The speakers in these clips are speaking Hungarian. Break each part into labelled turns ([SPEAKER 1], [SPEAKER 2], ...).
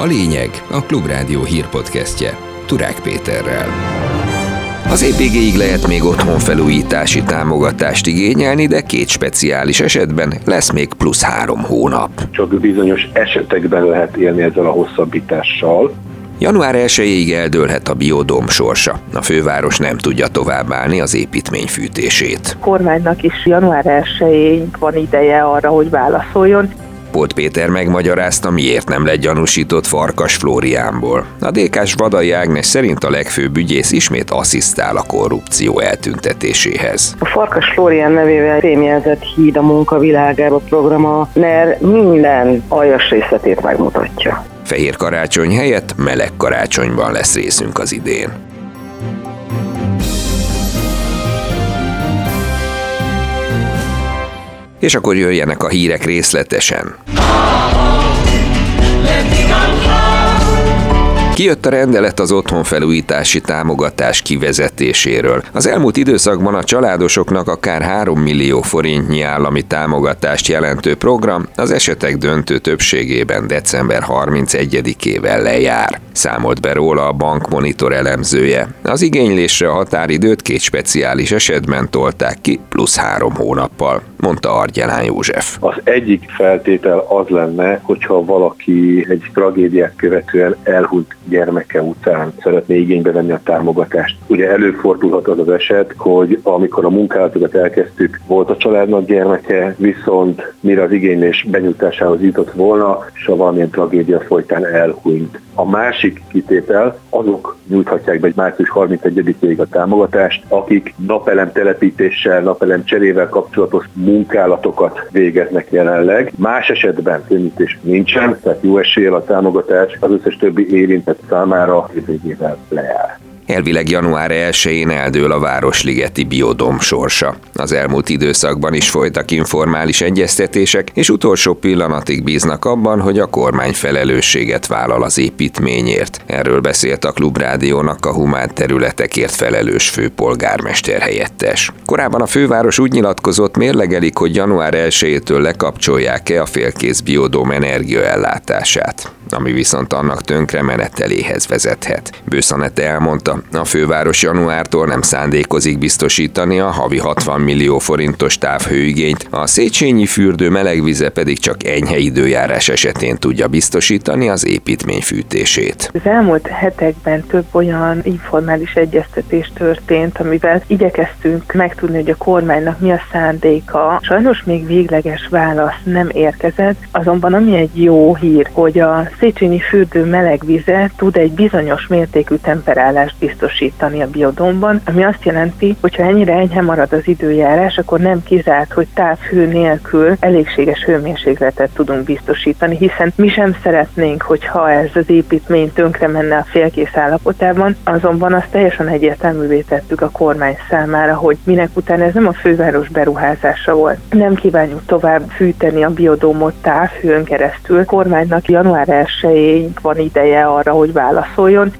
[SPEAKER 1] A lényeg a Klubrádió hírpodcastje Turák Péterrel. Az épvégéig lehet még otthon felújítási támogatást igényelni, de két speciális esetben lesz még plusz három hónap.
[SPEAKER 2] Csak bizonyos esetekben lehet élni ezzel a hosszabbítással.
[SPEAKER 1] Január 1-ig eldőlhet a biodóm sorsa. A főváros nem tudja továbbállni az építmény fűtését.
[SPEAKER 3] A kormánynak is január 1-ig van ideje arra, hogy válaszoljon.
[SPEAKER 1] Pót Péter megmagyarázta, miért nem lett gyanúsított Farkas Flóriánból. A DK-s Vadai Ágnes szerint a legfőbb ügyész ismét asszisztál a korrupció eltüntetéséhez.
[SPEAKER 4] A Farkas Flórián nevével rémjelzett Híd a munka világába programa NER minden aljas részletét megmutatja.
[SPEAKER 1] Fehér karácsony helyett meleg karácsonyban lesz részünk az idén. És akkor jöjjenek a hírek részletesen. Kijött a rendelet az otthonfelújítási támogatás kivezetéséről. Az elmúlt időszakban a családosoknak akár 3 millió forintnyi állami támogatást jelentő program az esetek döntő többségében december 31-ével lejár. Számolt be róla a bankmonitor elemzője. Az igénylésre a határidőt két speciális esetben tolták ki, plusz három hónappal, mondta Argyelán József.
[SPEAKER 2] Az egyik feltétel az lenne, hogyha valaki egy tragédiát követően elhunyt gyermeke után szeretné igénybe venni a támogatást. Ugye előfordulhat az az eset, hogy amikor a munkálatokat elkezdtük, volt a családnak gyermeke, viszont mire az igénylés benyújtásához jutott volna, és a valamilyen tragédia folytán elhunyt. A másik kitétel, azok nyújthatják be március 31-ig a támogatást, akik napelem telepítéssel, napelem cserével kapcsolatos munkálatokat végeznek jelenleg. Más esetben könnyítés nincsen, tehát jó eséllyel a támogatás az összes többi érintett számára végével lejár.
[SPEAKER 1] Elvileg január 1-én eldől a Városligeti biodom sorsa. Az elmúlt időszakban is folytak informális egyeztetések, és utolsó pillanatig bíznak abban, hogy a kormány felelősséget vállal az építményért. Erről beszélt a Klubrádiónak a humán területekért felelős főpolgármester helyettes. Korábban a főváros úgy nyilatkozott, mérlegelik, hogy január 1-től lekapcsolják-e a félkész biodóm energiaellátását ami viszont annak tönkre meneteléhez vezethet. Bőszanete elmondta, a főváros januártól nem szándékozik biztosítani a havi 60 millió forintos távhőigényt, a Széchenyi fürdő melegvize pedig csak enyhe időjárás esetén tudja biztosítani az építmény fűtését.
[SPEAKER 3] Az elmúlt hetekben több olyan informális egyeztetés történt, amivel igyekeztünk megtudni, hogy a kormánynak mi a szándéka. Sajnos még végleges válasz nem érkezett, azonban ami egy jó hír, hogy a Széchenyi fürdő meleg vize tud egy bizonyos mértékű temperálást biztosítani a biodomban, ami azt jelenti, hogy ha ennyire enyhe marad az időjárás, akkor nem kizárt, hogy távhő nélkül elégséges hőmérsékletet tudunk biztosítani, hiszen mi sem szeretnénk, hogyha ez az építmény tönkre menne a félkész állapotában, azonban azt teljesen egyértelművé tettük a kormány számára, hogy minek után ez nem a főváros beruházása volt. Nem kívánjuk tovább fűteni a biodómot távhőn keresztül. A kormánynak január 1 van ideje arra, hogy válaszoljon.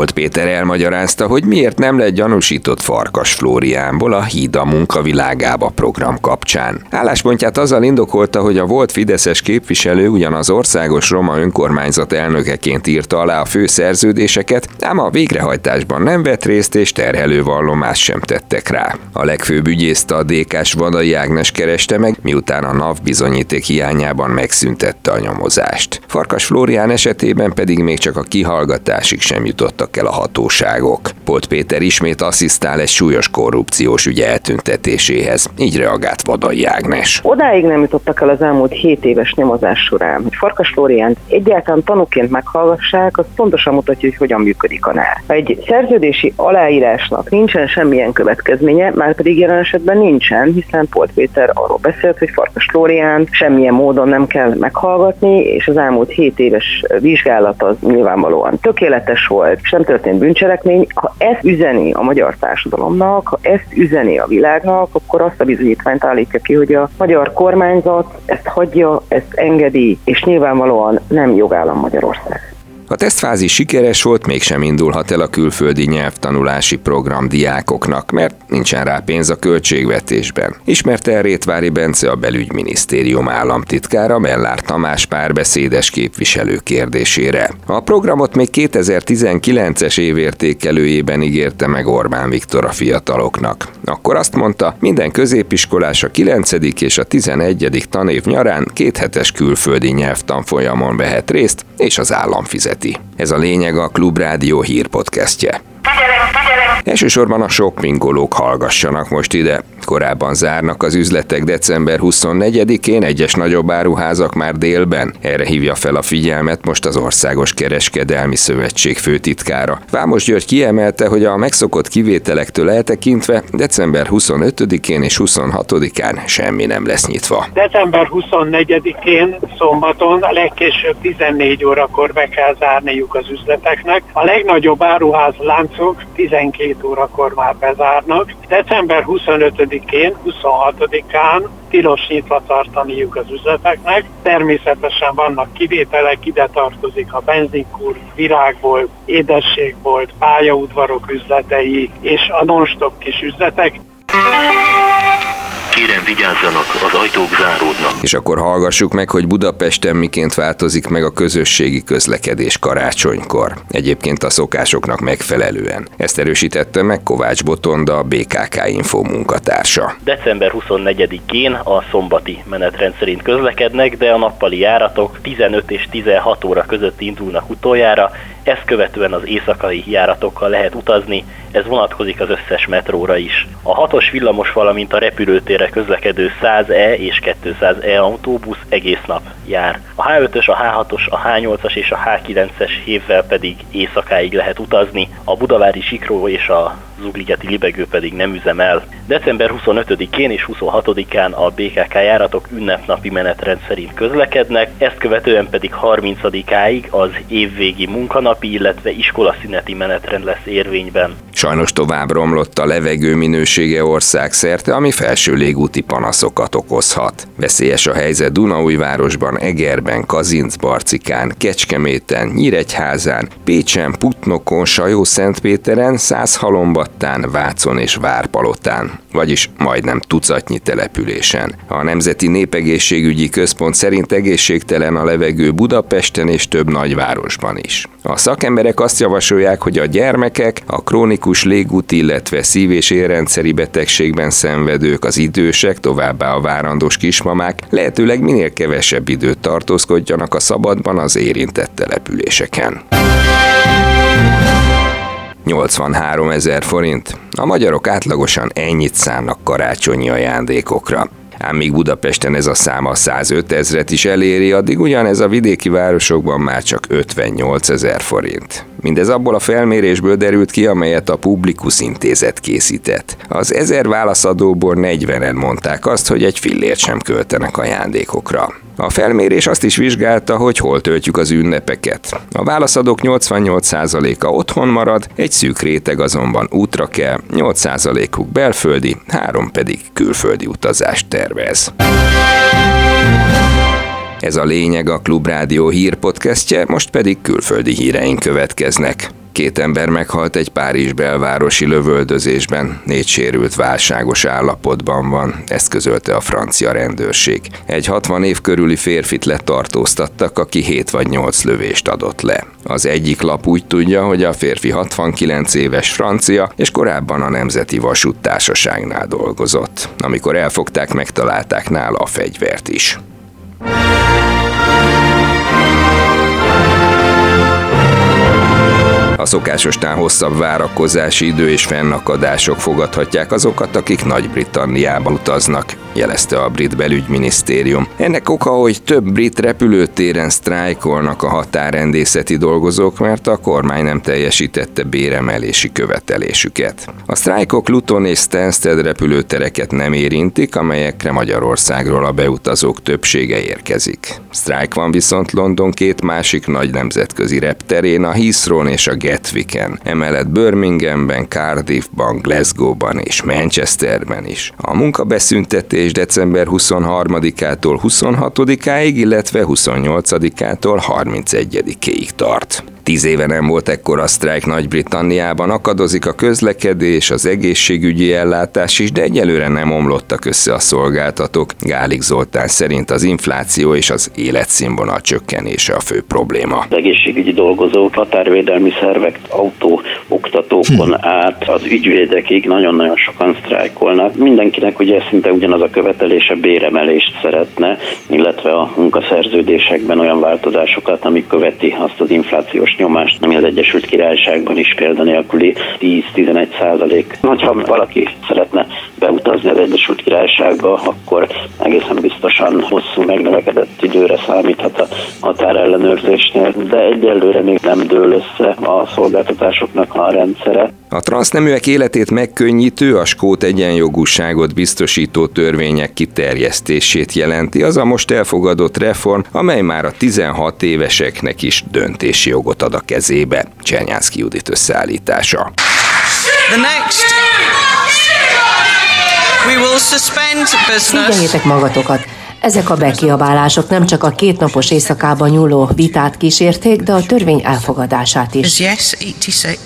[SPEAKER 1] Polt Péter elmagyarázta, hogy miért nem lett gyanúsított Farkas Flóriánból a Híd a munkavilágába program kapcsán. Álláspontját azzal indokolta, hogy a volt Fideszes képviselő ugyanaz országos roma önkormányzat elnökeként írta alá a fő szerződéseket, ám a végrehajtásban nem vett részt és terhelő vallomást sem tettek rá. A legfőbb ügyészt a DK-s Vadai Ágnes kereste meg, miután a NAV bizonyíték hiányában megszüntette a nyomozást. Farkas Flórián esetében pedig még csak a kihallgatásig sem jutott jutottak el a hatóságok. Polt Péter ismét asszisztál egy súlyos korrupciós ügy eltüntetéséhez, így reagált Vadai Ágnes.
[SPEAKER 4] Odáig nem jutottak el az elmúlt 7 éves nyomozás során, hogy Farkas Flóriánt egyáltalán tanúként meghallgassák, az pontosan mutatja, hogy hogyan működik a NÁR. Ha egy szerződési aláírásnak nincsen semmilyen következménye, már pedig jelen esetben nincsen, hiszen Polt Péter arról beszélt, hogy Farkas Flóriánt semmilyen módon nem kell meghallgatni, és az elmúlt 7 éves vizsgálat az nyilvánvalóan tökéletes volt, sem történt bűncselekmény. Ha ezt üzeni a magyar társadalomnak, ha ezt üzeni a világnak, akkor azt a bizonyítványt állítja ki, hogy a magyar kormányzat ezt hagyja, ezt engedi, és nyilvánvalóan nem jogállam Magyarország.
[SPEAKER 1] A tesztfázis sikeres volt, mégsem indulhat el a külföldi nyelvtanulási program diákoknak, mert nincsen rá pénz a költségvetésben. Ismerte el Rétvári Bence a belügyminisztérium államtitkára Mellár Tamás párbeszédes képviselő kérdésére. A programot még 2019-es évértékelőjében ígérte meg Orbán Viktor a fiataloknak. Akkor azt mondta, minden középiskolás a 9. és a 11. tanév nyarán kéthetes külföldi nyelvtanfolyamon vehet részt, és az állam fizeti. Ez a lényeg a Klubrádió hírpodcastje. Elsősorban a shoppingolók hallgassanak most ide. Korábban zárnak az üzletek december 24-én, egyes nagyobb áruházak már délben. Erre hívja fel a figyelmet most az Országos Kereskedelmi Szövetség főtitkára. Vámos György kiemelte, hogy a megszokott kivételektől eltekintve december 25-én és 26-án semmi nem lesz nyitva.
[SPEAKER 5] December 24-én szombaton a legkésőbb 14 órakor be kell zárniuk az üzleteknek. A legnagyobb áruház láncok 12 órakor már bezárnak. December 25 25-én, 26-án tilos nyitva tartaniuk az üzleteknek. Természetesen vannak kivételek, ide tartozik a benzinkur, virágbolt, édességbolt, pályaudvarok üzletei és a non-stop kis üzletek.
[SPEAKER 6] Kérem vigyázzanak, az ajtók záródnak.
[SPEAKER 1] És akkor hallgassuk meg, hogy Budapesten miként változik meg a közösségi közlekedés karácsonykor. Egyébként a szokásoknak megfelelően. Ezt erősítette meg Kovács Botonda, a BKK Info munkatársa.
[SPEAKER 7] December 24-én a szombati menetrend szerint közlekednek, de a nappali járatok 15 és 16 óra között indulnak utoljára, ezt követően az éjszakai járatokkal lehet utazni, ez vonatkozik az összes metróra is. A hatos villamos, valamint a repülőtérre közlekedő 100E és 200E autóbusz egész nap jár. A H5-ös, a H6-os, a H8-as és a H9-es hévvel pedig éjszakáig lehet utazni, a Budavári Sikró és a Zugligeti Libegő pedig nem üzemel. December 25-én és 26-án a BKK járatok ünnepnapi menetrend szerint közlekednek, ezt követően pedig 30-áig az évvégi munkanapi, illetve iskolaszüneti menetrend lesz érvényben.
[SPEAKER 1] Sajnos tovább romlott a levegő minősége országszerte, ami felső légúti panaszokat okozhat. Veszélyes a helyzet Dunaújvárosban, Egerben, Kazincbarcikán, Kecskeméten, Nyíregyházán, Pécsen, Putnokon, Sajó-Szentpéteren, Százhalombattán, Vácon és Várpalotán, vagyis majdnem tucatnyi településen. A Nemzeti Népegészségügyi Központ szerint egészségtelen a levegő Budapesten és több nagyvárosban is. A szakemberek azt javasolják, hogy a gyermekek, a krónikus légút, illetve szív- és érrendszeri betegségben szenvedők, az idősek, továbbá a várandós kismamák lehetőleg minél kevesebb időt tartózkodjanak a szabadban az érintett településeken. 83 ezer forint. A magyarok átlagosan ennyit szánnak karácsonyi ajándékokra. Ám míg Budapesten ez a száma 105 ezret is eléri, addig ugyanez a vidéki városokban már csak 58 ezer forint. Mindez abból a felmérésből derült ki, amelyet a Publikus Intézet készített. Az ezer válaszadóból 40-en mondták azt, hogy egy fillért sem költenek ajándékokra. A felmérés azt is vizsgálta, hogy hol töltjük az ünnepeket. A válaszadók 88%-a otthon marad, egy szűk réteg azonban útra kell, 8%-uk belföldi, 3 pedig külföldi utazást tervez. Ez a lényeg a Klubrádió hírpodcastje, most pedig külföldi híreink következnek. Két ember meghalt egy Párizs belvárosi lövöldözésben, négy sérült válságos állapotban van, ezt közölte a francia rendőrség. Egy 60 év körüli férfit letartóztattak, aki 7 vagy 8 lövést adott le. Az egyik lap úgy tudja, hogy a férfi 69 éves francia, és korábban a Nemzeti Vasúttársaságnál dolgozott. Amikor elfogták, megtalálták nála a fegyvert is. A szokásostán hosszabb várakozási idő és fennakadások fogadhatják azokat, akik Nagy-Britanniába utaznak, jelezte a brit belügyminisztérium. Ennek oka, hogy több brit repülőtéren sztrájkolnak a határrendészeti dolgozók, mert a kormány nem teljesítette béremelési követelésüket. A sztrájkok Luton és Stansted repülőtereket nem érintik, amelyekre Magyarországról a beutazók többsége érkezik. Sztrájk van viszont London két másik nagy nemzetközi repterén, a Heathrow és a Gatwicken, emellett Birminghamben, Cardiffban, Glasgowban és Manchesterben is. A munkabeszüntetés december 23-ától 26-áig, illetve 28-ától 31-ig tart. Tíz éve nem volt ekkora sztrájk Nagy-Britanniában, akadozik a közlekedés, az egészségügyi ellátás is, de egyelőre nem omlottak össze a szolgáltatók. Gálik Zoltán szerint az infláció és az életszínvonal csökkenése a fő probléma.
[SPEAKER 8] Az egészségügyi dolgozók, határvédelmi szervek, autó, oktatókon hm. át az ügyvédekig nagyon-nagyon sokan sztrájkolnak. Mindenkinek ugye szinte ugyanaz a követelése béremelést szeretne, illetve a munkaszerződésekben olyan változásokat, ami követi azt az inflációs nyomást, ami az Egyesült Királyságban is példanélküli 10-11 százalék. Ha valaki szeretne beutazni az Egyesült Királyságba, akkor egészen biztosan hosszú megnövekedett időre számíthat a határellenőrzésnél, de egyelőre még nem dől össze a szolgáltatásoknak a rendszere.
[SPEAKER 1] A transzneműek életét megkönnyítő, a skót egyenjogúságot biztosító törvények kiterjesztését jelenti az a most elfogadott reform, amely már a 16 éveseknek is döntési jogot ad a kezébe. Csernyánszki Judit összeállítása. The next
[SPEAKER 9] We will suspend business. Figyeljétek magatokat! Ezek a bekiabálások nem csak a kétnapos éjszakában nyúló vitát kísérték, de a törvény elfogadását is. Yes, 86,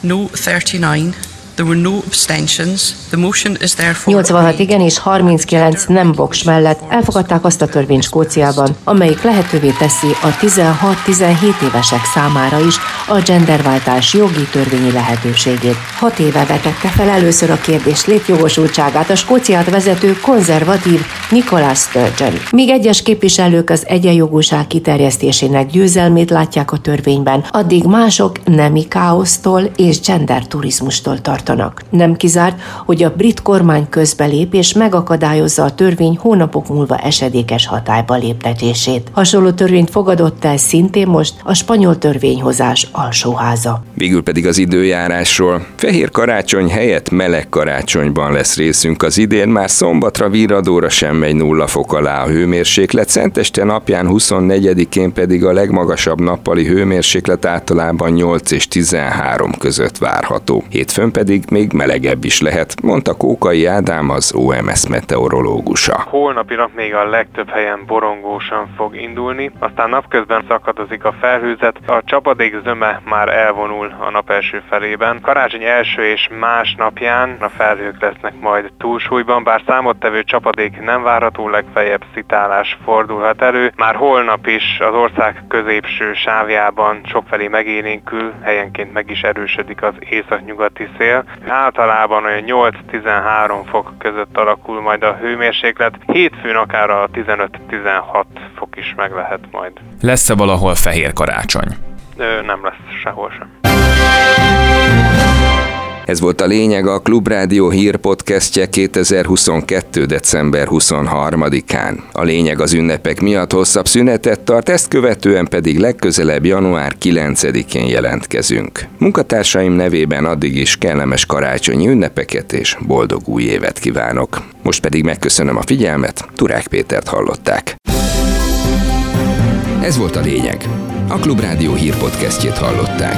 [SPEAKER 9] no 39. There were no abstentions. The motion is therefore 86 igen és 39 nem voks mellett elfogadták azt a törvényt Skóciában, amelyik lehetővé teszi a 16-17 évesek számára is a genderváltás jogi törvényi lehetőségét. Hat éve vetette fel először a kérdés létjogosultságát a Skóciát vezető konzervatív Nicholas Sturgeon. Míg egyes képviselők az egyenjogúság kiterjesztésének győzelmét látják a törvényben, addig mások nemi káosztól és gender turizmustól tart tartanak. Nem kizárt, hogy a brit kormány közbelép és megakadályozza a törvény hónapok múlva esedékes hatályba léptetését. Hasonló törvényt fogadott el szintén most a spanyol törvényhozás alsóháza.
[SPEAKER 1] Végül pedig az időjárásról. Fehér karácsony helyett meleg karácsonyban lesz részünk az idén, már szombatra virradóra sem megy nulla fok alá a hőmérséklet, Szenteste napján 24-én pedig a legmagasabb nappali hőmérséklet általában 8 és 13 között várható. Hétfőn pedig pedig még melegebb is lehet, mondta Kókai Ádám az OMS meteorológusa.
[SPEAKER 10] Holnapi nap még a legtöbb helyen borongósan fog indulni, aztán napközben szakadozik a felhőzet, a csapadék zöme már elvonul a nap első felében. Karácsony első és más napján a felhők lesznek majd túlsúlyban, bár számottevő csapadék nem várható, legfeljebb szitálás fordulhat elő. Már holnap is az ország középső sávjában sokfelé megélénkül, helyenként meg is erősödik az északnyugati szél. Általában olyan 8-13 fok között alakul majd a hőmérséklet, hétfőn akár a 15-16 fok is meg lehet majd.
[SPEAKER 11] Lesz-e valahol fehér karácsony?
[SPEAKER 10] Ö, nem lesz sehol sem.
[SPEAKER 1] Ez volt a lényeg a Klubrádió hírpodcastje 2022. december 23-án. A lényeg az ünnepek miatt hosszabb szünetet tart, ezt követően pedig legközelebb január 9-én jelentkezünk. Munkatársaim nevében addig is kellemes karácsonyi ünnepeket és boldog új évet kívánok. Most pedig megköszönöm a figyelmet, Turák Pétert hallották. Ez volt a lényeg. A Klubrádió hírpodcastjét hallották.